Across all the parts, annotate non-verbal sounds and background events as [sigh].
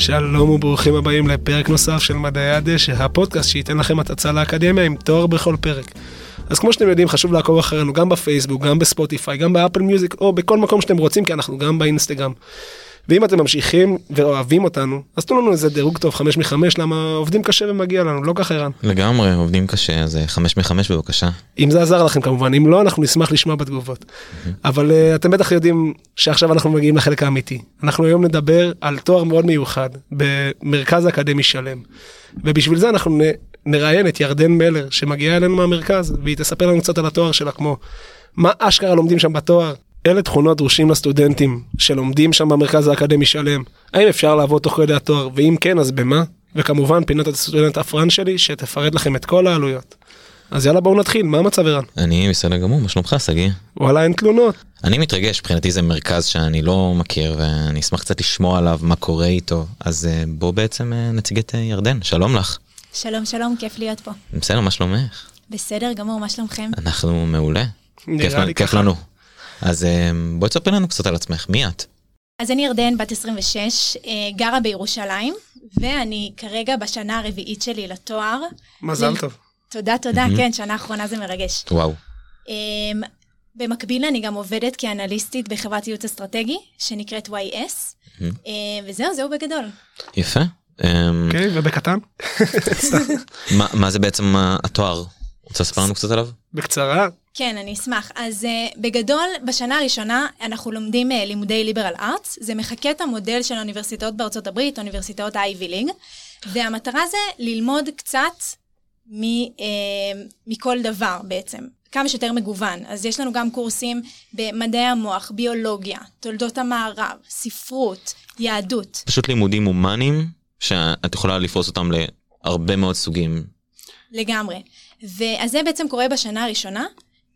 שלום וברוכים הבאים לפרק נוסף של מדעי הדשא, הפודקאסט שייתן לכם הצצה לאקדמיה עם תואר בכל פרק. אז כמו שאתם יודעים, חשוב לעקוב אחרינו גם בפייסבוק, גם בספוטיפיי, גם באפל מיוזיק, או בכל מקום שאתם רוצים, כי אנחנו גם באינסטגרם. ואם אתם ממשיכים ואוהבים אותנו, אז תנו לנו איזה דירוג טוב, חמש מחמש, למה עובדים קשה ומגיע לנו, לא ככה ערן. לגמרי, עובדים קשה, אז אה, חמש מחמש בבקשה. אם זה עזר לכם כמובן, אם לא, אנחנו נשמח לשמוע בתגובות. אבל uh, אתם בטח יודעים שעכשיו אנחנו מגיעים לחלק האמיתי. אנחנו היום נדבר על תואר מאוד מיוחד במרכז אקדמי שלם. ובשביל זה אנחנו נ, נראיין את ירדן מלר, שמגיעה אלינו מהמרכז, והיא תספר לנו קצת על התואר שלה, כמו מה אשכרה לומדים שם בתואר, אלה תכונות דרושים לסטודנטים שלומדים שם במרכז האקדמי שלם. האם אפשר לעבוד תוך כדי התואר, ואם כן, אז במה? וכמובן, פינת הסטודנט הפרן שלי, שתפרט לכם את כל העלויות. אז יאללה, בואו נתחיל, מה המצב ערן? אני בסדר גמור, מה שלומך שגיא? וואלה, אין תלונות. אני מתרגש, מבחינתי זה מרכז שאני לא מכיר ואני אשמח קצת לשמוע עליו מה קורה איתו, אז אה, בוא בעצם אה, נציג את אה, ירדן, שלום לך. שלום, שלום, כיף להיות פה. בסדר, מה שלומך? בסדר גמור, מה שלומכם? אנחנו מעולה. כיף נראה לנו- לי כיף ככה. לנו. אז אה, בואי תספרי לנו קצת על עצמך, מי את? אז אני ירדן, בת 26, אה, גרה בירושלים, ואני כרגע בשנה הרביעית שלי לתואר. מזל טוב. תודה, תודה. כן, שנה אחרונה זה מרגש. וואו. אה, במקביל אני גם עובדת כאנליסטית בחברת ייעוץ אסטרטגי, שנקראת YS. אה, וזהו, זהו בגדול. יפה. אמ, אוקיי, ובקטן? [laughs] מה- מה זה בעצם ה- התואר? רוצה לספר לנו קצת עליו? בקצרה, כן, אני אשמח. אז uh, בגדול, בשנה הראשונה אנחנו לומדים uh, לימודי ליברל ארטס. זה מחקה את המודל של האוניברסיטאות בארצות הברית, אוניברסיטאות ה-IV ליג, והמטרה זה ללמוד קצת מ, uh, מכל דבר בעצם. כמה שיותר מגוון. אז יש לנו גם קורסים במדעי המוח, ביולוגיה, תולדות המערב, ספרות, יהדות. פשוט לימודים הומניים שאת יכולה לפרוס אותם להרבה מאוד סוגים. לגמרי. ואז זה בעצם קורה בשנה הראשונה.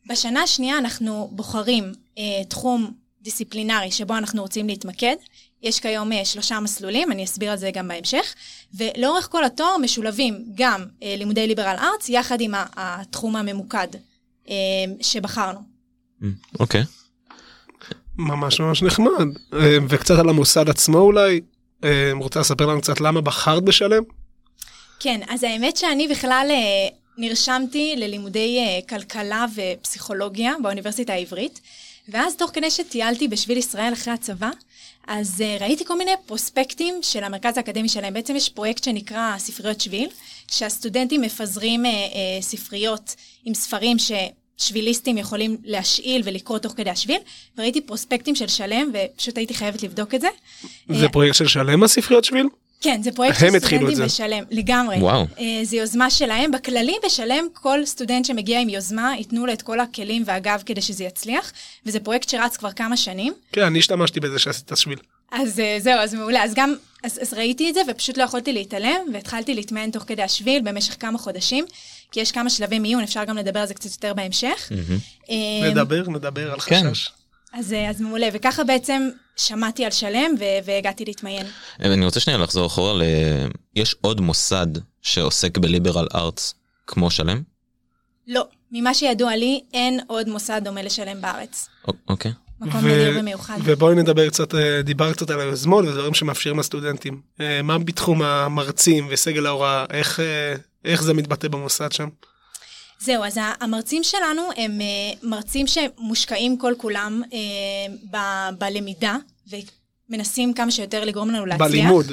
בשנה השנייה אנחנו בוחרים אה, תחום דיסציפלינרי שבו אנחנו רוצים להתמקד. יש כיום אה, שלושה מסלולים, אני אסביר על זה גם בהמשך. ולאורך כל התואר משולבים גם אה, לימודי ליברל ארטס יחד עם התחום הממוקד אה, שבחרנו. אמ, אוקיי. ממש ממש נחמד. אה, וקצת על המוסד עצמו אולי. אה, רוצה לספר לנו קצת למה בחרת בשלם? כן, אז האמת שאני בכלל אה, נרשמתי ללימודי אה, כלכלה ופסיכולוגיה באוניברסיטה העברית, ואז תוך כדי שטיילתי בשביל ישראל אחרי הצבא, אז אה, ראיתי כל מיני פרוספקטים של המרכז האקדמי שלהם. בעצם יש פרויקט שנקרא ספריות שביל, שהסטודנטים מפזרים אה, ספריות עם ספרים ש... שביליסטים יכולים להשאיל ולקרוא תוך כדי השביל, וראיתי פרוספקטים של שלם, ופשוט הייתי חייבת לבדוק את זה. זה פרויקט של שלם הספריות שביל? כן, זה פרויקט של סטודנטים זה. בשלם, לגמרי. וואו. אה, זו יוזמה שלהם. בכללי, בשלם, כל סטודנט שמגיע עם יוזמה, ייתנו לו את כל הכלים והגב כדי שזה יצליח, וזה פרויקט שרץ כבר כמה שנים. כן, אני השתמשתי בזה שעשית את השביל. אז אה, זהו, אז מעולה. אז גם, אז, אז ראיתי את זה, ופשוט לא יכולתי להתעלם, והתחלתי להתמיין תוך כדי השביל במשך כמה חודשים, כי יש כמה שלבי מיון, אפשר גם לדבר על זה קצת יותר בהמשך. אה, נדבר, נדבר על כן. חשש. אז, אה, אז מעולה, וככה בעצם שמעתי על שלם, ו- והגעתי להתמיין. אני רוצה שנייה לחזור אחורה ל... יש עוד מוסד שעוסק בליברל ארטס כמו שלם? לא, ממה שידוע לי, אין עוד מוסד דומה לשלם בארץ. אוקיי. מקום ו- נדיר ומיוחד. ובואי נדבר קצת, אה, דיבר קצת על היוזמות ודברים שמאפשרים לסטודנטים. אה, מה בתחום המרצים וסגל ההוראה, איך, אה, איך זה מתבטא במוסד שם? זהו, אז המרצים שלנו הם אה, מרצים שמושקעים כל כולם אה, ב- בלמידה, ומנסים כמה שיותר לגרום לנו להצליח. בלימוד.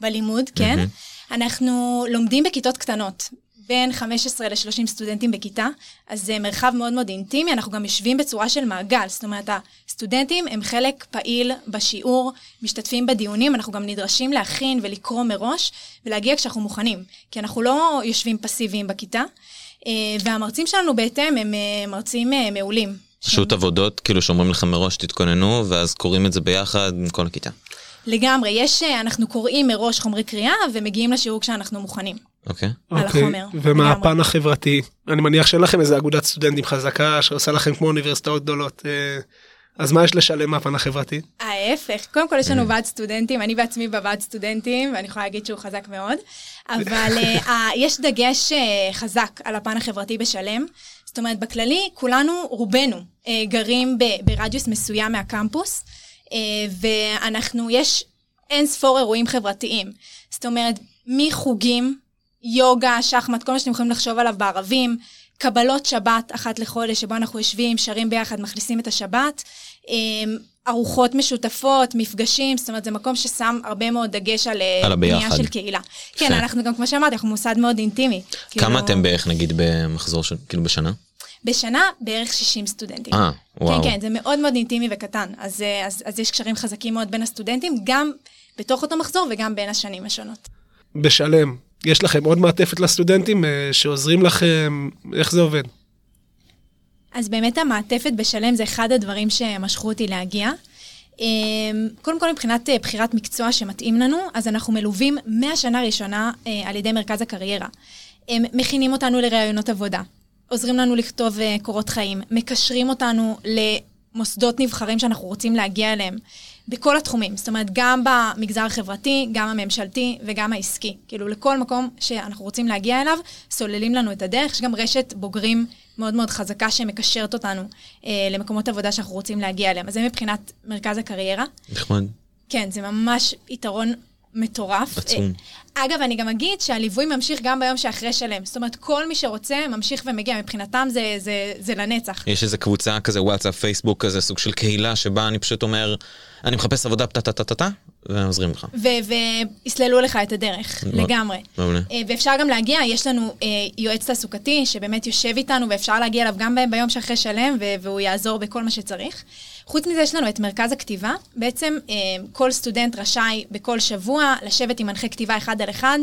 בלימוד, כן. מהמם. אנחנו לומדים בכיתות קטנות. בין 15 ל-30 סטודנטים בכיתה, אז זה מרחב מאוד מאוד אינטימי, אנחנו גם יושבים בצורה של מעגל, זאת אומרת, הסטודנטים הם חלק פעיל בשיעור, משתתפים בדיונים, אנחנו גם נדרשים להכין ולקרוא מראש, ולהגיע כשאנחנו מוכנים, כי אנחנו לא יושבים פסיביים בכיתה, והמרצים שלנו בהתאם הם אה, מרצים אה, מעולים. פשוט עבודות כאילו שאומרים לכם מראש תתכוננו ואז קוראים את זה ביחד עם כל הכיתה. לגמרי, יש, אה, אנחנו קוראים מראש חומרי קריאה ומגיעים לשיעור כשאנחנו מוכנים. אוקיי. על אוקיי, החומר, ומה לגמרי. הפן החברתי? אני מניח שאין לכם איזה אגודת סטודנטים חזקה שעושה לכם כמו אוניברסיטאות גדולות. אה, אז מה יש לשלם מהפן החברתי? ההפך, קודם כל יש לנו ועד סטודנטים, אני בעצמי בוועד סטודנטים, ואני יכולה להגיד שהוא חזק מאוד, אבל [laughs] אה, ה- יש דגש אה, חזק על הפן החברתי בשלם. זאת אומרת, בכללי, כולנו, רובנו, אה, גרים ברדיוס מסוים מהקמפוס, אה, ואנחנו, יש אין ספור אירועים חברתיים. זאת אומרת, מחוגים, יוגה, שחמט, כל מה שאתם יכולים לחשוב עליו בערבים, קבלות שבת אחת לחודש, שבו אנחנו יושבים, שרים ביחד, מכניסים את השבת, אמ, ארוחות משותפות, מפגשים, זאת אומרת, זה מקום ששם הרבה מאוד דגש על, אה, על בנייה. של קהילה. כן. אנחנו גם, כמו שאמרתי, אנחנו מוסד מאוד אינטימי. כמה כאילו, אתם בערך נגיד במחזור של כאילו בשנה? בשנה בערך 60 סטודנטים. אה, וואו. כן, כן, זה מאוד מאוד אינטימי וקטן. אז, אה, אז, אז יש קשרים חזקים מאוד בין הסטודנטים, גם בתוך אותו מחזור וגם בין השנים השונות. בשלם, יש לכם עוד מעטפת לסטודנטים אה, שעוזרים לכם, איך זה עובד? אז באמת המעטפת בשלם זה אחד הדברים שמשכו אותי להגיע. אמ, קודם כל מבחינת אה, בחירת מקצוע שמתאים לנו, אז אנחנו מלווים מהשנה הראשונה אה, על ידי מרכז הקריירה. הם מכינים אותנו לראיונות עבודה, עוזרים לנו לכתוב אה, קורות חיים, מקשרים אותנו למוסדות נבחרים שאנחנו רוצים להגיע אליהם, בכל התחומים. זאת אומרת, גם במגזר החברתי, גם הממשלתי וגם העסקי. כאילו, לכל מקום שאנחנו רוצים להגיע אליו, סוללים לנו את הדרך. יש גם רשת בוגרים מאוד מאוד חזקה שמקשרת אותנו אה, למקומות עבודה שאנחנו רוצים להגיע אליהם. אז זה מבחינת מרכז הקריירה. נחמד. כן, זה ממש יתרון מטורף. עצום. אה, אגב, אני גם אגיד שהליווי ממשיך גם ביום שאחרי שלם. זאת אומרת, כל מי שרוצה ממשיך ומגיע. מבחינתם זה, זה, זה לנצח. יש איזה קבוצה כזה וואטסאפ פייסבוק כזה סוג של קהילה שבה אני פשוט אומר אני מחפש עבודה טה טה טה טה טה והם עוזרים לך. ויסללו לך את הדרך, מעולה. לגמרי. מעולה. אה, ואפשר גם להגיע, יש לנו אה, יועץ תעסוקתי שבאמת יושב איתנו ואפשר להגיע אליו גם ביום שאחרי שלם והוא יעזור בכל מה שצריך. חוץ מזה יש לנו את מרכז הכתיבה, בעצם אה, כל סטודנט רשאי בכל שבוע לשבת עם מנחה כתיבה אחד על אחד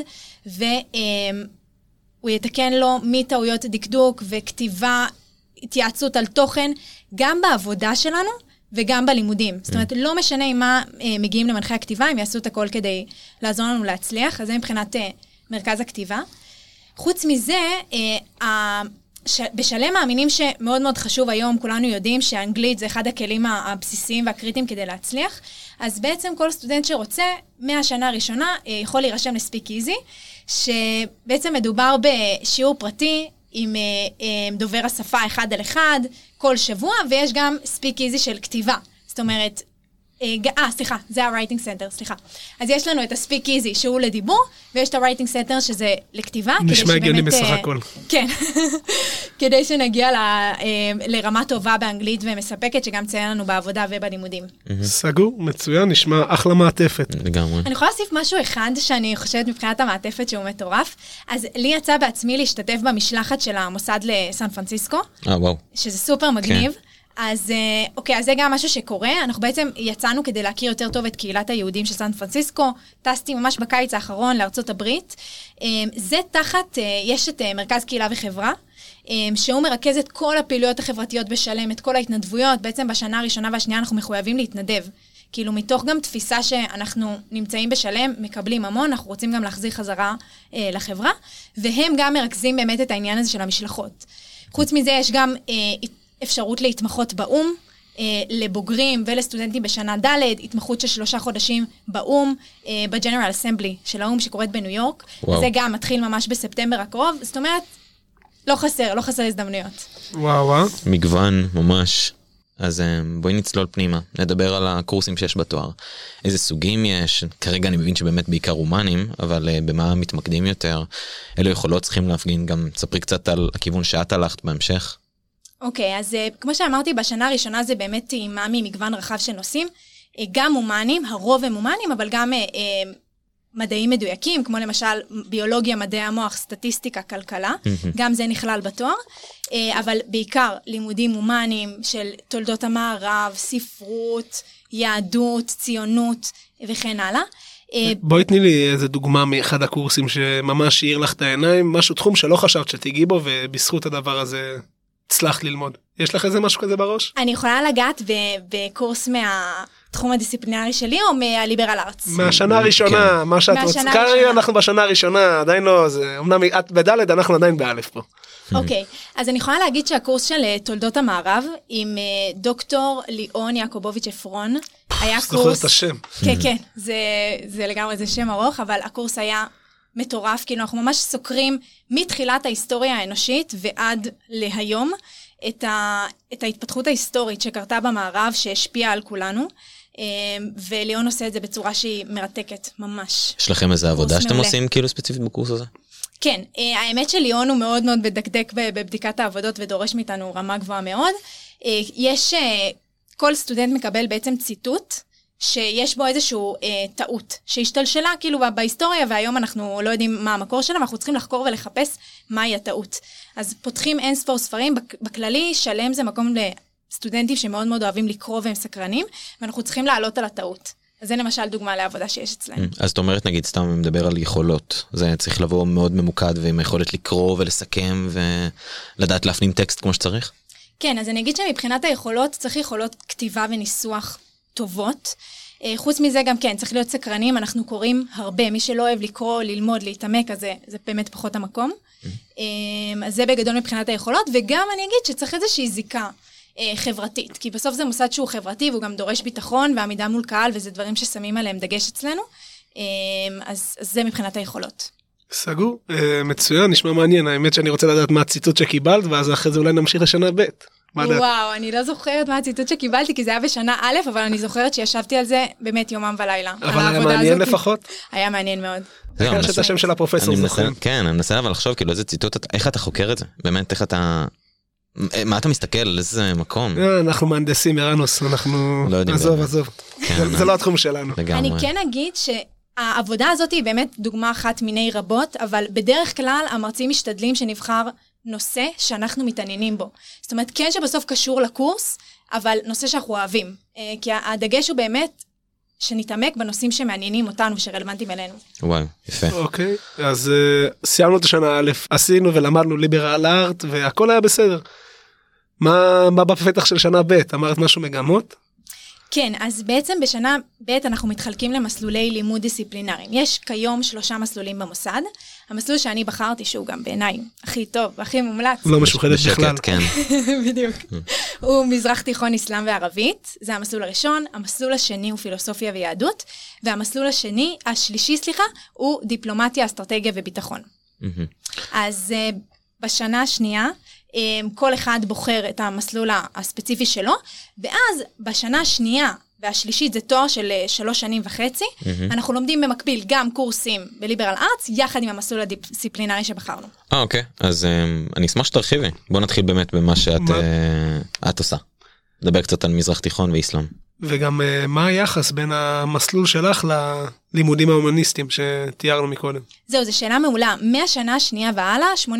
והוא יתקן לו מטעויות דקדוק וכתיבה, התייעצות על תוכן, גם בעבודה שלנו. וגם בלימודים. זאת אומרת, לא משנה עם מה אה, מגיעים למנחי הכתיבה, הם יעשו את הכל כדי לעזור לנו להצליח, אז זה מבחינת אה, מרכז הכתיבה. חוץ מזה, אה, ש... בשלם מאמינים שמאוד מאוד חשוב היום, כולנו יודעים שאנגלית זה אחד הכלים הבסיסיים והקריטיים כדי להצליח, אז בעצם כל סטודנט שרוצה, מהשנה הראשונה אה, יכול להירשם לספיק איזי, שבעצם מדובר בשיעור פרטי עם אה, אה, דובר השפה אחד על אחד כל שבוע, ויש גם ספיק איזי של כתיבה. זאת אומרת, אה, אה, סליחה, זה ה-writing center, סליחה. אז יש לנו את ה-speak easy שהוא לדיבור, ויש את ה-writing center שזה לכתיבה. נשמע הגיוני בסך אה, הכל. כן, [laughs] כדי שנגיע ל, אה, לרמה טובה באנגלית ומספקת, שגם תציין לנו בעבודה ובלימודים. סגור, מצוין, נשמע אחלה מעטפת. לגמרי. אני יכולה להוסיף משהו אחד שאני חושבת מבחינת המעטפת שהוא מטורף. אז לי יצא בעצמי להשתתף במשלחת של המוסד לסן פרנסיסקו, אה וואו. שזה סופר מגניב. אז אה, אוקיי, אז זה גם משהו שקורה. אנחנו בעצם יצאנו כדי להכיר יותר טוב את קהילת היהודים של סן פרנסיסקו. טסתי ממש בקיץ האחרון לארצות הברית. אה, זה תחת, אה, יש את מרכז קהילה וחברה. שהוא מרכז את כל הפעילויות החברתיות בשלם, את כל ההתנדבויות. בעצם בשנה הראשונה והשנייה אנחנו מחויבים להתנדב. כאילו מתוך גם תפיסה שאנחנו נמצאים בשלם, מקבלים המון, אנחנו רוצים גם להחזיר חזרה לחברה, והם גם מרכזים באמת את העניין הזה של המשלחות. חוץ מזה יש גם אה, אפשרות להתמחות באו"ם, אה, לבוגרים ולסטודנטים בשנה ד', התמחות של שלושה חודשים באו"ם, אה, ב-General Assembly של האו"ם שקורית בניו יורק. וואו. זה גם מתחיל ממש בספטמבר הקרוב, זאת אומרת, לא חסר, לא חסר הזדמנויות. וואו וואו. מגוון ממש. אז אה, בואי נצלול פנימה, נדבר על הקורסים שיש בתואר. איזה סוגים יש, כרגע אני מבין שבאמת בעיקר הומנים, אבל אה, במה מתמקדים יותר? אילו יכולות צריכים להפגין, גם תספרי קצת על הכיוון שאת הלכת בהמשך. אוקיי, אז אה, כמו שאמרתי, בשנה הראשונה זה באמת טעימה ממגוון רחב של נושאים. אה, גם הומנים, הרוב הם הומנים, אבל גם אה, אה, מדעים מדויקים, כמו למשל ביולוגיה, מדעי המוח, סטטיסטיקה, כלכלה. גם זה נכלל בתואר. אה, אבל בעיקר לימודים הומניים של תולדות המערב, ספרות, יהדות, ציונות וכן הלאה. אה, בואי תני לי איזה דוגמה מאחד הקורסים שממש האיר לך את העיניים, משהו תחום שלא חשבת שתיגעי בו ובזכות הדבר הזה הצלחת ללמוד. יש לך איזה משהו כזה בראש? אני יכולה לגעת ב- בקורס מהתחום הדיסציפלינרי שלי או מהליברל ארץ? מהשנה הראשונה, מה שאת רוצה. הראשונה. אנחנו בשנה הראשונה, עדיין לא, זה אמנם את בדלת, אנחנו עדיין באלף פה. אוקיי, אז אני יכולה להגיד שהקורס של אה, תולדות המערב עם אה, דוקטור ליאון יעקובוביץ' עפרון, היה זוכר קורס... את השם. כן, כן, זה, זה לגמרי, זה שם ארוך, אבל הקורס היה מטורף, כאילו אנחנו ממש סוקרים מתחילת ההיסטוריה האנושית ועד להיום את, ה, את ההתפתחות ההיסטורית שקרתה במערב שהשפיעה על כולנו. אה, וליאון עושה את זה בצורה שהיא מרתקת, ממש. יש לכם איזה עבודה שאתם מעולה. עושים כאילו ספציפית בקורס הזה? כן, אה, האמת שליאון הוא מאוד מאוד מדקדק בבדיקת העבודות ודורש מאיתנו רמה גבוהה מאוד. אה, יש, כל סטודנט מקבל בעצם ציטוט. שיש בו איזושהי אה, טעות שהשתלשלה כאילו בהיסטוריה והיום אנחנו לא יודעים מה המקור שלה ואנחנו צריכים לחקור ולחפש מהי הטעות. אז פותחים אין ספור ספרים, בכללי שלם זה מקום לסטודנטים שמאוד מאוד אוהבים לקרוא והם סקרנים ואנחנו צריכים לעלות על הטעות. אז זה למשל דוגמה לעבודה שיש אצלנו. אז את אומרת נגיד סתם אני מדבר על יכולות זה צריך לבוא מאוד ממוקד ועם היכולת לקרוא ולסכם ולדעת להפנים טקסט כמו שצריך. כן, אז אני אגיד שמבחינת היכולות, צריך יכולות כתיבה וניסוח טובות. אה, חוץ מזה גם כן, צריך להיות סקרנים, אנחנו קוראים הרבה. מי שלא אוהב לקרוא, ללמוד, להתעמק, אז זה, זה באמת פחות המקום. אה, אז זה בגדול מבחינת היכולות, וגם אני אגיד שצריך איזושהי זיקה. אה, חברתית, כי בסוף זה מוסד שהוא חברתי והוא גם דורש ביטחון ועמידה מול קהל וזה דברים ששמים עליהם דגש אצלנו, אז, אז זה מבחינת היכולות. סגור, מצוין, נשמע מעניין, האמת שאני רוצה לדעת מה הציטוט שקיבלת, ואז אחרי זה אולי נמשיך לשנה ב'. מה דעת? וואו, אני לא זוכרת מה הציטוט שקיבלתי, כי זה היה בשנה א', אבל אני זוכרת שישבתי על זה באמת יומם ולילה. אבל היה העבודה מעניין הזאת. לפחות. היה מעניין מאוד. זהו, יש את השם של הפרופסור זוכר. כן, אני מנסה אבל לחשוב כאילו איזה ציטוט, איך אתה חוקר את זה? באמת איך אתה... מה אתה מסתכל על איזה מקום? אה, אנחנו מהנדסים ערנוס, אנחנו... לא יודעים עזוב. עזוב. כן, זה- זה לא התחום שלנו. לגמרי. אני כן אגיד שהעבודה הזאת היא באמת דוגמה אחת מיני רבות, אבל בדרך כלל המרצים משתדלים שנבחר נושא שאנחנו מתעניינים בו. זאת אומרת, כן שבסוף קשור לקורס, אבל נושא שאנחנו אוהבים. אה, כי הדגש הוא באמת שנתעמק בנושאים שמעניינים אותנו, שרלוונטיים אלינו. וואי, יפה. אוקיי, אז אה, סיימנו את השנה א', עשינו ולמדנו ליברל ארט והכל היה בסדר. מה מה בפתח של שנה ב'? אמרת משהו מגמות? כן, אז בעצם בשנה ב' אנחנו מתחלקים למסלולי לימוד דיסציפלינריים. יש כיום שלושה מסלולים במוסד. המסלול שאני בחרתי, שהוא גם בעיניי הכי טוב והכי מומלץ, לא משוחדת בכלל. בשקט, כן. [laughs] בדיוק, הוא מזרח תיכון, אסלאם וערבית, זה המסלול הראשון. המסלול השני הוא פילוסופיה ויהדות, והמסלול השני, השלישי, סליחה, הוא דיפלומטיה, אסטרטגיה וביטחון. אז uh, בשנה השנייה, כל אחד בוחר את המסלול הספציפי שלו, ואז בשנה השנייה והשלישית זה תואר של uh, שלוש שנים וחצי, אנחנו לומדים במקביל גם קורסים בליברל ארץ, יחד עם המסלול הדיסציפלינרי שבחרנו. אה אוקיי, אז אמ, אני אשמח שתרחיבי. בוא נתחיל באמת במה שאת מה? אה, את עושה. נדבר קצת על מזרח תיכון ואיסלאם. וגם אה, מה היחס בין המסלול שלך ללימודים ההומניסטיים שתיארנו מקודם? זהו, זו שאלה מעולה. מהשנה השנייה והלאה, 80%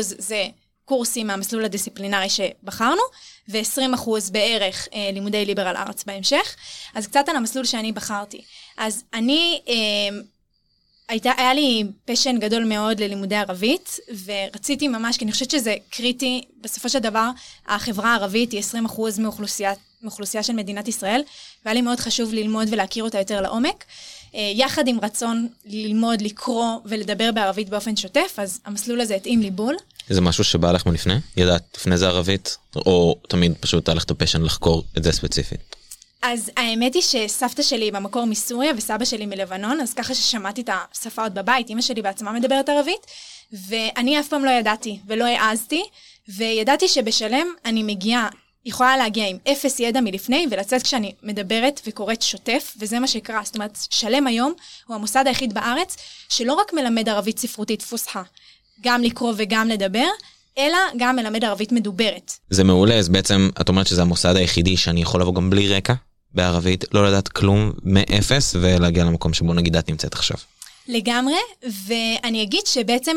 זה קורסים מהמסלול הדיסציפלינרי שבחרנו, ו-20% בערך אה, לימודי ליברל ארץ בהמשך. אז קצת על המסלול שאני בחרתי. אז אני, אה, הייתה, היה לי פשן גדול מאוד ללימודי ערבית, ורציתי ממש, כי אני חושבת שזה קריטי, בסופו של דבר, החברה הערבית היא 20% מאוכלוסייה, מאוכלוסייה של מדינת ישראל, והיה לי מאוד חשוב ללמוד ולהכיר אותה יותר לעומק. אה, יחד עם רצון ללמוד, לקרוא ולדבר בערבית באופן שוטף, אז המסלול הזה התאים לי בול. זה משהו שבא לך מלפני? ידעת לפני זה ערבית? או תמיד פשוט היה לך את הפשן לחקור את זה ספציפית? אז האמת היא שסבתא שלי במקור מסוריה וסבא שלי מלבנון, אז ככה ששמעתי את השפה עוד בבית, אימא שלי בעצמה מדברת ערבית, ואני אף פעם לא ידעתי ולא העזתי, וידעתי שבשלם אני מגיעה, יכולה להגיע עם אפס ידע מלפני ולצאת כשאני מדברת וקוראת שוטף, וזה מה שקרה. זאת אומרת, שלם היום הוא המוסד היחיד בארץ שלא רק מלמד ערבית ספרותית פוסחה, גם לקרוא וגם לדבר, אלא גם מלמד ערבית מדוברת. זה מעולה, אז בעצם את אומרת שזה המוסד היחידי שאני יכול לבוא גם בלי רקע בערבית, לא לדעת כלום מאפס ולהגיע למקום שבו נגיד את נמצאת עכשיו. לגמרי, ואני אגיד שבעצם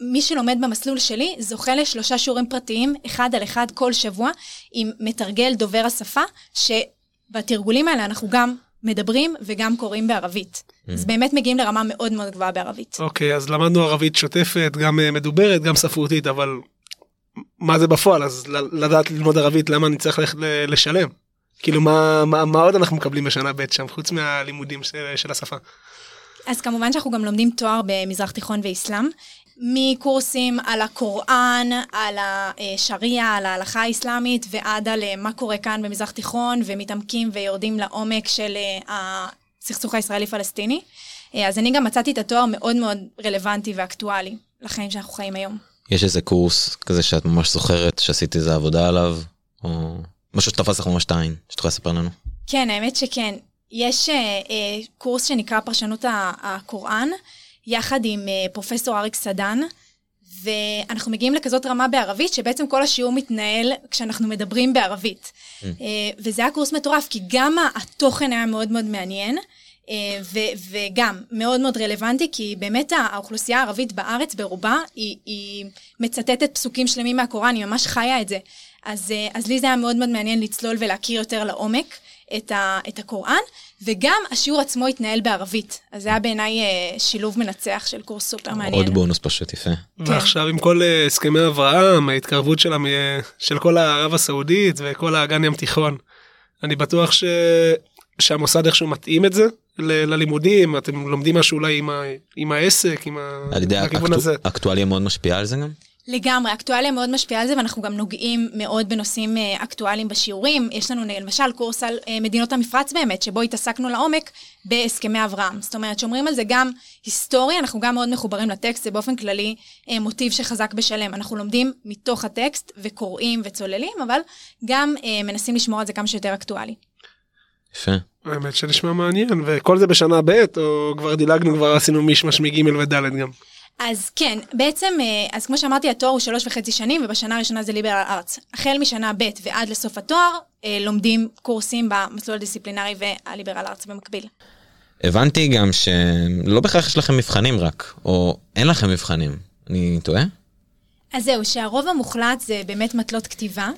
מי שלומד במסלול שלי זוכה לשלושה שיעורים פרטיים, אחד על אחד כל שבוע, עם מתרגל דובר השפה, שבתרגולים האלה אנחנו גם מדברים וגם קוראים בערבית. אז באמת מגיעים לרמה מאוד מאוד גבוהה בערבית. אוקיי, אז למדנו ערבית שוטפת, גם אה, מדוברת, גם ספרותית, אבל מה זה בפועל? אז לדעת ללמוד ערבית, למה אני צריך ללכת לשלם? כאילו, מה, מה, מה עוד אנחנו מקבלים בשנה ב' שם, חוץ מהלימודים של, של השפה? אז כמובן שאנחנו גם לומדים תואר במזרח תיכון ואסלאם, מקורסים על הקוראן, על השריעה, על ההלכה האסלאמית, ועד על אה, מה קורה כאן במזרח תיכון, ומתעמקים ויורדים לעומק של אה, הסכסוך הישראלי-פלסטיני. אה, אז אני גם מצאתי את התואר מאוד מאוד רלוונטי ואקטואלי לחיים שאנחנו חיים היום. יש איזה קורס כזה שאת ממש זוכרת שעשית איזה עבודה עליו, או משהו שתפס לך ממש את העין, שאת יכולה לספר לנו. כן, האמת שכן. יש אה, קורס שנקרא פרשנות הקוראן, יחד עם אה, פרופסור אריק סדן, ואנחנו מגיעים לכזאת רמה בערבית, שבעצם כל השיעור מתנהל כשאנחנו מדברים בערבית. אה, וזה היה קורס מטורף, כי גם התוכן היה מאוד מאוד מעניין, אה, ו- וגם מאוד מאוד רלוונטי, כי באמת האוכלוסייה הערבית בארץ ברובה, היא, היא מצטטת פסוקים שלמים מהקוראן, היא ממש חיה את זה. אז, אז לי זה היה מאוד מאוד מעניין לצלול ולהכיר יותר לעומק את, ה- את הקוראן, וגם השיעור עצמו התנהל בערבית. אז זה היה בעיניי אה, שילוב מנצח של קורס סופר מעניין. עוד בונוס פשוט יפה. ועכשיו עם כל אה, הסכמי אברהם, ההתקרבות של, המ... של כל ערב הסעודית וכל האגן ים תיכון, אני בטוח ש... שהמוסד איכשהו מתאים את זה ל- ללימודים, אתם לומדים משהו אולי עם, ה... עם העסק, עם ה... על ידי הכיוון האקטו- הזה. האקטואליה מאוד משפיעה על זה גם? לגמרי, אקטואליה מאוד משפיעה על זה, ואנחנו גם נוגעים מאוד בנושאים אה, אקטואליים בשיעורים. יש לנו למשל קורס על אה, מדינות המפרץ באמת, שבו התעסקנו לעומק בהסכמי אברהם. זאת אומרת, שומרים על זה גם היסטוריה, אנחנו גם מאוד מחוברים לטקסט, זה באופן כללי אה, מוטיב שחזק בשלם. אנחנו לומדים מתוך הטקסט וקוראים וצוללים, אבל גם מנסים לשמור על זה כמה שיותר אקטואלי. יפה. האמת שנשמע מעניין, וכל זה בשנה ב' או כבר דילגנו, כבר עשינו מישמש מג' וד' גם. אז כן, בעצם, אה, אז כמו שאמרתי, התואר הוא שלוש וחצי שנים, ובשנה הראשונה זה ליברל ארץ. החל משנה ב' ועד לסוף התואר, אה, לומדים קורסים במסלול הדיסציפלינרי והליברל ארץ במקביל. הבנתי גם שלא בהכרח יש לכם מבחנים רק, או אין לכם מבחנים. אני טועה? אז זהו, שהרוב המוחלט זה באמת מטלות כתיבה,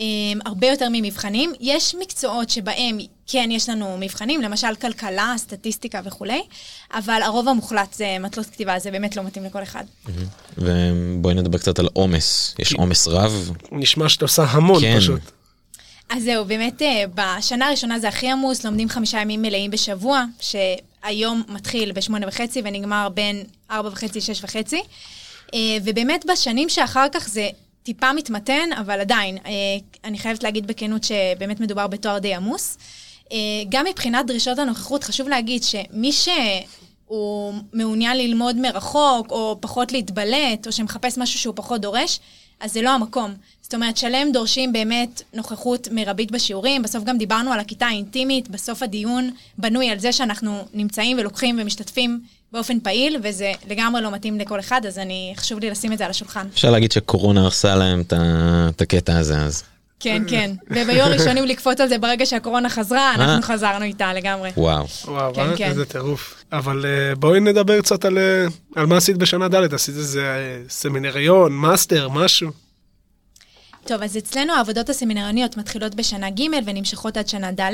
אה, הרבה יותר ממבחנים. יש מקצועות שבהם כן יש לנו מבחנים, למשל כלכלה, סטטיסטיקה וכולי, אבל הרוב המוחלט זה מטלות כתיבה, זה באמת לא מתאים לכל אחד. ובואי נדבר קצת על עומס. יש עומס רב? נשמע שאתה עושה המון כן. פשוט. אז זהו, באמת אה, בשנה הראשונה זה הכי עמוס, לומדים חמישה ימים מלאים בשבוע, שהיום מתחיל בשמונה וחצי ונגמר בין ארבע וחצי, שש וחצי. אה, ובאמת בשנים שאחר כך זה טיפה מתמתן, אבל עדיין, אה, אני חייבת להגיד בכנות שבאמת מדובר בתואר די עמוס. אה, גם מבחינת דרישות הנוכחות, חשוב להגיד שמי שהוא מעוניין ללמוד מרחוק, או פחות להתבלט, או שמחפש משהו שהוא פחות דורש, אז זה לא המקום. זאת אומרת, שלם דורשים באמת נוכחות מרבית בשיעורים, בסוף גם דיברנו על הכיתה האינטימית, בסוף הדיון בנוי על זה שאנחנו נמצאים ולוקחים ומשתתפים באופן פעיל, וזה לגמרי לא מתאים לכל אחד, אז אני, חשוב לי לשים את זה על השולחן. אפשר להגיד שקורונה הרסה להם את הקטע הזה אז. כן, כן. והיינו הראשונים לקפוץ על זה ברגע שהקורונה חזרה, אנחנו חזרנו איתה לגמרי. וואו. וואו, כן, אה? כן. איזה טירוף. אבל אה, בואי נדבר קצת על, אה, על מה עשית בשנה ד', עשית איזה אה, סמינריון, מאסטר, משהו. טוב, אז אצלנו העבודות הסמינריוניות מתחילות בשנה ג' ונמשכות עד שנה ד'.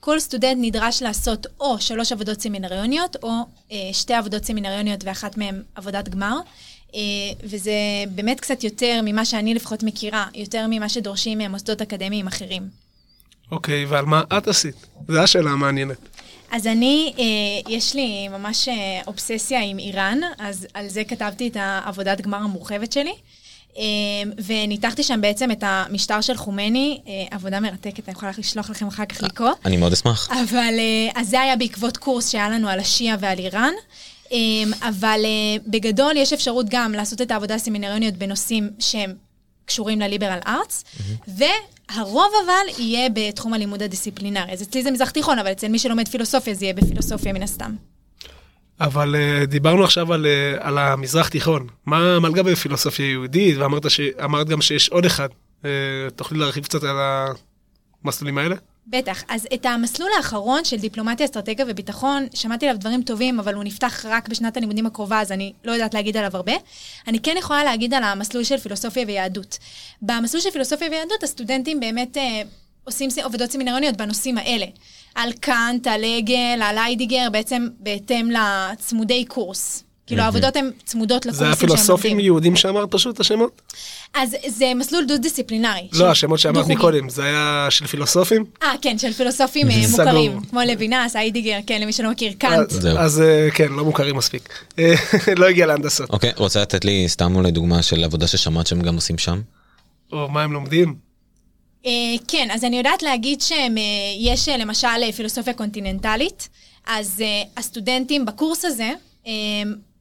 כל סטודנט נדרש לעשות או שלוש עבודות סמינריוניות, או אה, שתי עבודות סמינריוניות ואחת מהן עבודת גמר. אה, וזה באמת קצת יותר ממה שאני לפחות מכירה, יותר ממה שדורשים ממוסדות אקדמיים אחרים. אוקיי, ועל מה את עשית? זו השאלה המעניינת. אז אני, אה, יש לי ממש אה, אובססיה עם איראן, אז על זה כתבתי את העבודת גמר המורחבת שלי. אה, וניתחתי שם בעצם את המשטר של חומני, אה, עבודה מרתקת, אני יכולה לשלוח לכם אחר כך לקרוא. אני מאוד אשמח. אבל אה, אז זה היה בעקבות קורס שהיה לנו על השיעה ועל איראן. אה, אבל אה, בגדול יש אפשרות גם לעשות את העבודה הסמינריוניות בנושאים שהם קשורים לליברל ארטס, והרוב אבל יהיה בתחום הלימוד הדיסציפלינרי. אז אצלי זה מזרח תיכון, אבל אצל מי שלומד פילוסופיה זה יהיה בפילוסופיה מן הסתם. אבל אה, דיברנו עכשיו על, אה, על המזרח תיכון. מה מלגה בפילוסופיה יהודית, ואמרת ש, גם שיש עוד אחד. אה, תוכלי להרחיב קצת על המסלולים האלה? בטח. אז את המסלול האחרון של דיפלומטיה, אסטרטגיה וביטחון, שמעתי עליו דברים טובים, אבל הוא נפתח רק בשנת הלימודים הקרובה, אז אני לא יודעת להגיד עליו הרבה. אני כן יכולה להגיד על המסלול של פילוסופיה ויהדות. במסלול של פילוסופיה ויהדות, הסטודנטים באמת אה, עושים עבודות סמינריוניות בנושאים האלה. על קאנט, על הגל, על היידיגר, בעצם בהתאם לצמודי קורס. כאילו העבודות הן צמודות זה לקורסים שהם הפילוסופים לומדים. יהודים שאמרת פשוט את השמות? אז זה מסלול דו-דיסציפלינרי. לא, השמות שאמרת. מקודם, זה היה של פילוסופים? אה, כן, של פילוסופים אה. מוכרים, כמו לוינס, היידיגר, כן, למי שלא מכיר, קאנט. אז- אה, כן, לא מוכרים מספיק. אה, [laughs] לא הגיע להנדסות. אוקיי, רוצה לתת לי סתם אולי דוגמה של עבודה ששמעת שהם גם עושים שם? או מה הם לומדים? כן, אז אני יודעת להגיד שיש למשל פילוסופיה קונטיננטלית, אז הסטודנטים בקורס הזה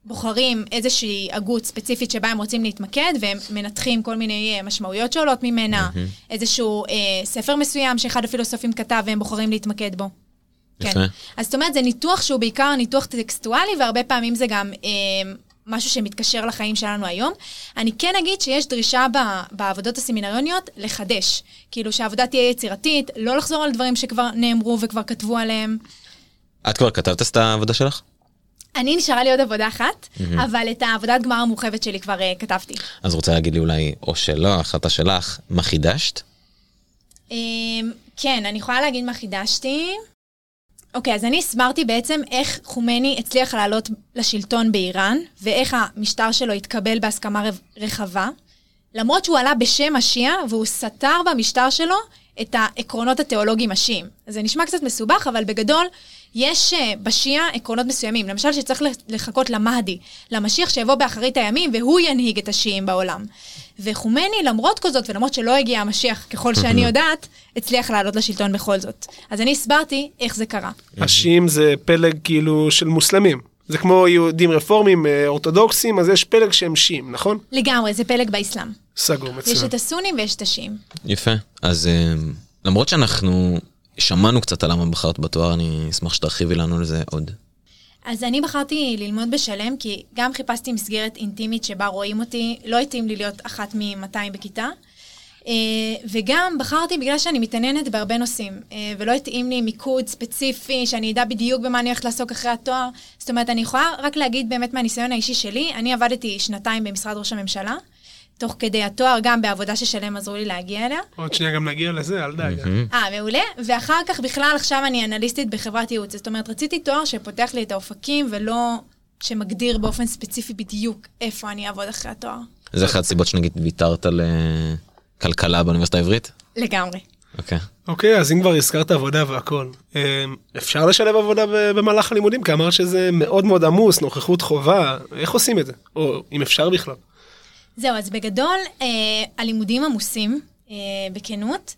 בוחרים איזושהי הגות ספציפית שבה הם רוצים להתמקד, והם מנתחים כל מיני אה, משמעויות שעולות ממנה, איזשהו אה, ספר מסוים שאחד הפילוסופים כתב והם בוחרים להתמקד בו. כן. אז זאת אומרת, זה ניתוח שהוא בעיקר ניתוח טקסטואלי, והרבה פעמים זה גם אה, משהו שמתקשר לחיים שלנו היום. אני כן אגיד שיש דרישה ב, בעבודות הסמינריוניות לחדש. כאילו שהעבודה תהיה יצירתית, לא לחזור על דברים שכבר נאמרו וכבר כתבו עליהם. את כבר כתבת את העבודה שלך? אני נשארה לי עוד עבודה אחת, אבל את העבודת גמר המורחבת שלי כבר uh, כתבתי. אז רוצה להגיד לי אולי, או שלא, החלטה שלך, מה חידשת? Um, כן, אני יכולה להגיד מה חידשתי. אוקיי, אז אני הסברתי בעצם איך חומני הצליח לעלות לשלטון באיראן, ואיך המשטר שלו התקבל בהסכמה רחבה, למרות שהוא עלה בשם השיעה, והוא סתר במשטר שלו את העקרונות התיאולוגיים השיעים. אז זה נשמע קצת מסובך, אבל בגדול, יש אה, בשיעה עקרונות מסוימים. למשל, שצריך לחכות למהדי, למשיח שיבוא באחרית הימים, והוא ינהיג את השיעים בעולם. וחומני, למרות כל זאת, ולמרות שלא הגיע המשיח, ככל שאני [laughs] יודעת, הצליח לעלות לשלטון בכל זאת. אז אני הסברתי איך זה קרה. השיעים זה פלג כאילו של מוסלמים. זה כמו יהודים רפורמים אה, אורתודוקסים, אז יש פלג שהם שיעים, נכון? לגמרי, זה פלג באסלאם. סגור, יש מצוין. את הסונים ויש את השיעים. יפה. אז אה, למרות שאנחנו שמענו קצת על למה בחרת בתואר, אני אשמח שתרחיבי לנו על זה עוד. אז אני בחרתי ללמוד בשלם, כי גם חיפשתי מסגרת אינטימית שבה רואים אותי, לא התאים לי להיות אחת מ-200 בכיתה. אה, וגם בחרתי בגלל שאני מתעניינת בהרבה נושאים, אה, ולא התאים לי מיקוד ספציפי, שאני אדע בדיוק במה אני הולכת לעסוק אחרי התואר. זאת אומרת, אני יכולה רק להגיד באמת מהניסיון האישי שלי, אני עבדתי שנתיים במשרד ראש הממשלה, תוך כדי התואר, גם בעבודה ששלם עזרו לי להגיע אליה. עוד שנייה גם נגיע לזה, אל דאגה. אה, מעולה. ואחר כך בכלל עכשיו אני אנליסטית בחברת ייעוץ. זאת אומרת, רציתי תואר שפותח לי את האופקים ולא שמגדיר באופן ספציפי בדיוק איפה אני אעבוד אחרי התואר. זה אחת הסיבות שנגיד ויתרת על אה, כלכלה באוניברסיטה העברית? לגמרי. אוקיי. אוקיי, אז אם כבר הזכרת עבודה והכל, אה, אפשר לשלב עבודה ב- במהלך הלימודים? כי אמרת שזה מאוד מאוד עמוס, נוכחות חובה, איך עושים את זה? או אם אפשר בכלל. זהו, אז בגדול, אה, הלימודים עמוסים, אה, בכנות,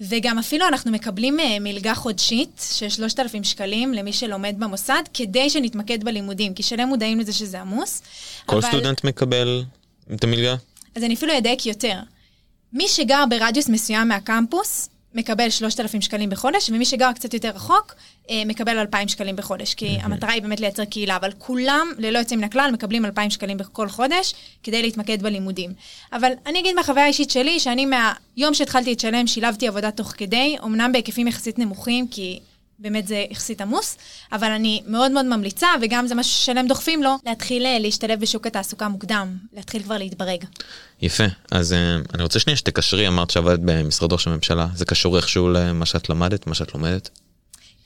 וגם אפילו אנחנו מקבלים אה, מלגה חודשית של 3,000 שקלים למי שלומד במוסד, כדי שנתמקד בלימודים, כי שלם מודעים לזה שזה עמוס. כל אבל- סטודנט מקבל את המלגה? אז אני אפילו אדייק יותר. מי שגר ברדיוס מסוים מהקמפוס, מקבל 3,000 שקלים בחודש, ומי שגר קצת יותר רחוק, אה, מקבל 2,000 שקלים בחודש, כי המטרה היא באמת לייצר קהילה, אבל כולם, ללא יוצא מן הכלל, מקבלים 2,000 שקלים בכל חודש, כדי להתמקד בלימודים. אבל אני אגיד מהחוויה האישית שלי, שאני מהיום שהתחלתי את שלם, שילבתי עבודה תוך כדי, אמנם בהיקפים יחסית נמוכים, כי באמת זה יחסית עמוס, אבל אני מאוד מאוד ממליצה, וגם זה משהו ששלם דוחפים לו, להתחיל אה, להשתלב בשוק התעסוקה מוקדם, להתחיל כבר להתברג. יפה. אז אה, אני רוצה שנייה שתקשרי, אמרת שעבדת במשרד ראש הממשלה, זה קשור איכשהו למה שאת למדת, מה שאת לומדת?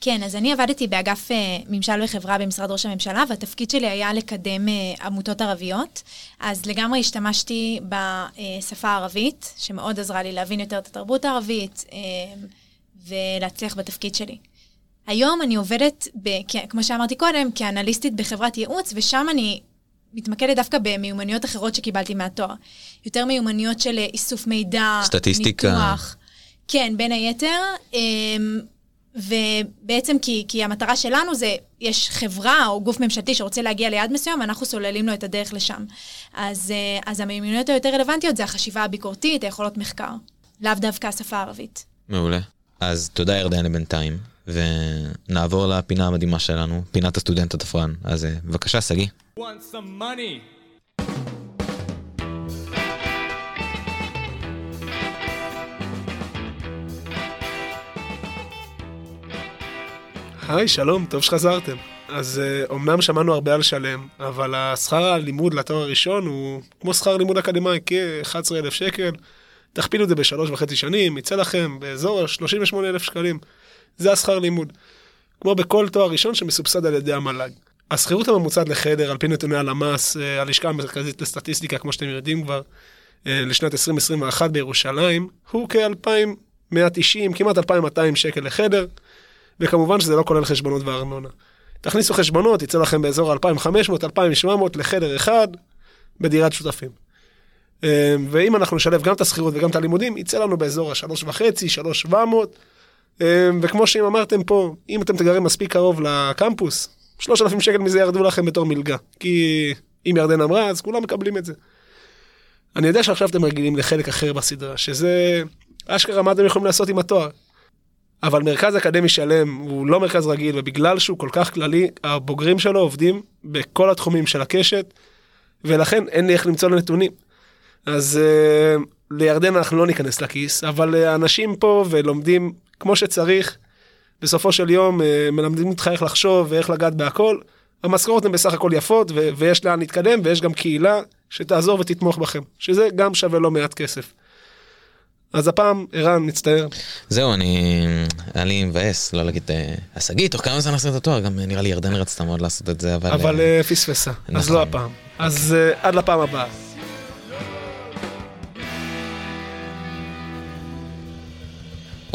כן, אז אני עבדתי באגף אה, ממשל וחברה במשרד ראש הממשלה, והתפקיד שלי היה לקדם אה, עמותות ערביות. אז לגמרי השתמשתי בשפה הערבית, שמאוד עזרה לי להבין יותר את התרבות הערבית אה, ולהצליח בתפקיד שלי. היום אני עובדת, ב, כמו שאמרתי קודם, כאנליסטית בחברת ייעוץ, ושם אני מתמקדת דווקא במיומנויות אחרות שקיבלתי מהתואר. יותר מיומנויות של אה, איסוף מידע, סטטיסטיקה. ניתוח. כן, בין היתר. אמ, ובעצם כי, כי המטרה שלנו זה, יש חברה או גוף ממשלתי שרוצה להגיע ליעד מסוים, ואנחנו סוללים לו את הדרך לשם. אז, אה, אז המיומנויות היותר רלוונטיות זה החשיבה הביקורתית, היכולות מחקר. לאו דווקא השפה הערבית. מעולה. אז תודה ירדן לבינתיים, ונעבור לפינה המדהימה שלנו, פינת הסטודנט התפרן. אז אה, בבקשה, שגיא. היי, שלום, טוב שחזרתם. אז אומנם שמענו הרבה על שלם, אבל השכר הלימוד לתואר הראשון הוא כמו שכר לימוד אקדמאי, כ-11,000 שקל. תכפילו את זה בשלוש וחצי שנים, יצא לכם באזור ה-38,000 שקלים. זה השכר לימוד. כמו בכל תואר ראשון שמסובסד על ידי המל"ג. השכירות הממוצעת לחדר, על פי נתוני הלמ"ס, אה, הלשכה המרכזית לסטטיסטיקה, כמו שאתם יודעים כבר, אה, לשנת 2021 בירושלים, הוא כ-2,190, כמעט 2,200 שקל לחדר, וכמובן שזה לא כולל חשבונות וארנונה. תכניסו חשבונות, יצא לכם באזור 2,500-2,700 לחדר אחד, בדירת שותפים. אה, ואם אנחנו נשלב גם את השכירות וגם את הלימודים, יצא לנו באזור ה-3.5, 3,700. אה, וכמו שאם אמרתם פה, אם אתם תגרים מספיק קרוב לקמפוס, 3,000 שקל מזה ירדו לכם בתור מלגה. כי אם ירדן אמרה, אז כולם מקבלים את זה. אני יודע שעכשיו אתם רגילים לחלק אחר בסדרה, שזה אשכרה מה אתם יכולים לעשות עם התואר. אבל מרכז אקדמי שלם הוא לא מרכז רגיל, ובגלל שהוא כל כך כללי, הבוגרים שלו עובדים בכל התחומים של הקשת, ולכן אין לי איך למצוא לנתונים. אז uh, לירדן אנחנו לא ניכנס לכיס, אבל uh, אנשים פה ולומדים כמו שצריך, בסופו של יום uh, מלמדים אותך איך לחשוב ואיך לגעת בהכל. המשכורות הן בסך הכל יפות, ו- ויש לאן להתקדם, ויש גם קהילה שתעזור ותתמוך בכם, שזה גם שווה לא מעט כסף. אז הפעם, ערן, מצטער. זהו, אני... היה לי מבאס לא להגיד, אה, שגיא, תוך כמה זמן לעשות את התואר? גם נראה לי ירדן רצתה מאוד לעשות את זה, אבל... אבל אה, אה, פספסה, אז נכון. לא הפעם. אז אה, עד לפעם הבאה.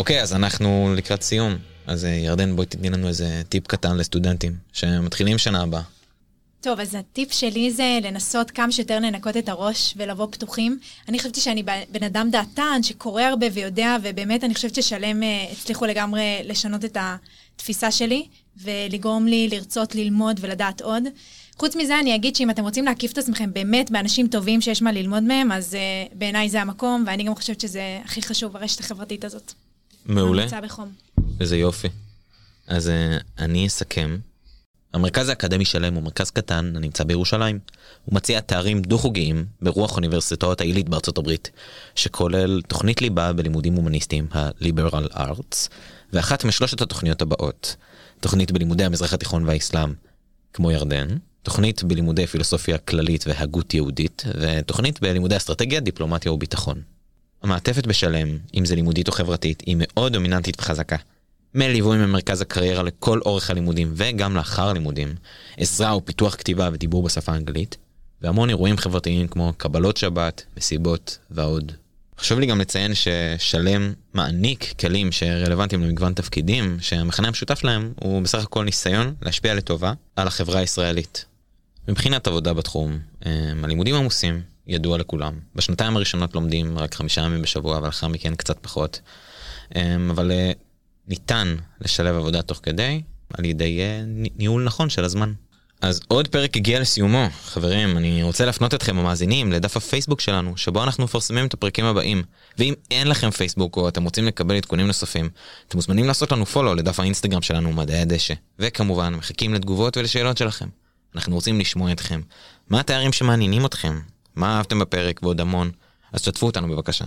אוקיי, אז אנחנו לקראת סיום. אז אה, ירדן, בואי תתני לנו איזה טיפ קטן לסטודנטים שמתחילים שנה הבאה. טוב, אז הטיפ שלי זה לנסות כמה שיותר לנקות את הראש ולבוא פתוחים. אני חשבתי שאני בן אדם דעתן, שקורא הרבה ויודע, ובאמת אני חושבת ששלם אה, הצליחו לגמרי לשנות את התפיסה שלי, ולגרום לי לרצות ללמוד ולדעת עוד. חוץ מזה, אני אגיד שאם אתם רוצים להקיף את עצמכם באמת באנשים טובים שיש מה ללמוד מהם, אז uh, בעיניי זה המקום, ואני גם חושבת שזה הכי חשוב ברשת החברתית הזאת. מעולה. ממליצה בחום. איזה יופי. אז אה, אני אסכם. המרכז האקדמי שלם הוא מרכז קטן הנמצא בירושלים. הוא מציע תארים דו-חוגיים ברוח אוניברסיטאות העילית בארצות הברית, שכולל תוכנית ליבה בלימודים הומניסטיים, ה-Liberal Arts, ואחת משלושת התוכניות הבאות, תוכנית בלימודי המזרח התיכון והאסלאם, כמו ירדן, תוכנית בלימודי פילוסופיה כללית והגות יהודית, ותוכנית בלימודי אסטרטגיה, דיפלומטיה וביטחון. המעטפת בשלם, אם זה לימודית או חברתית, היא מאוד דומיננטית וחזקה. מליווי ממרכז הקריירה לכל אורך הלימודים וגם לאחר הלימודים, עזרה ופיתוח כתיבה ודיבור בשפה האנגלית, והמון אירועים חברתיים כמו קבלות שבת, מסיבות ועוד. חשוב לי גם לציין ששלם מעניק כלים שרלוונטיים למגוון תפקידים, שהמכנה המשותף להם הוא בסך הכל ניסיון להשפיע לטובה על החברה הישראלית. מבחינת עבודה בתחום, הם, הלימודים עמוסים, ידוע לכולם. בשנתיים הראשונות לומדים רק חמישה ימים בשבוע, ולאחר מכן קצת פחות. הם, אבל אה, ניתן לשלב עבודה תוך כדי על ידי אה, ניהול נכון של הזמן. אז עוד פרק הגיע לסיומו. חברים, אני רוצה להפנות אתכם המאזינים לדף הפייסבוק שלנו, שבו אנחנו מפרסמים את הפרקים הבאים. ואם אין לכם פייסבוק או אתם רוצים לקבל עדכונים נוספים, אתם מוזמנים לעשות לנו פולו לדף האינסטגרם שלנו, מדעי הדשא. וכמובן, מחכים לתגובות ולשאלות שלכם. אנחנו רוצים לשמוע אתכם. מה התארים שמעניינים אתכם? מה אהבתם בפרק ועוד המון? אז תשתפו אותנו בבקשה.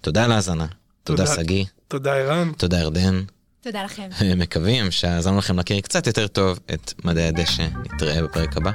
תודה על ההאזנה. תודה תודה. שגיא. תודה, ערן. תודה ירדן. תודה לכם. [laughs] מקווים שעזרנו לכם להכיר קצת יותר טוב את מדעי הדשא. נתראה בפרק הבא.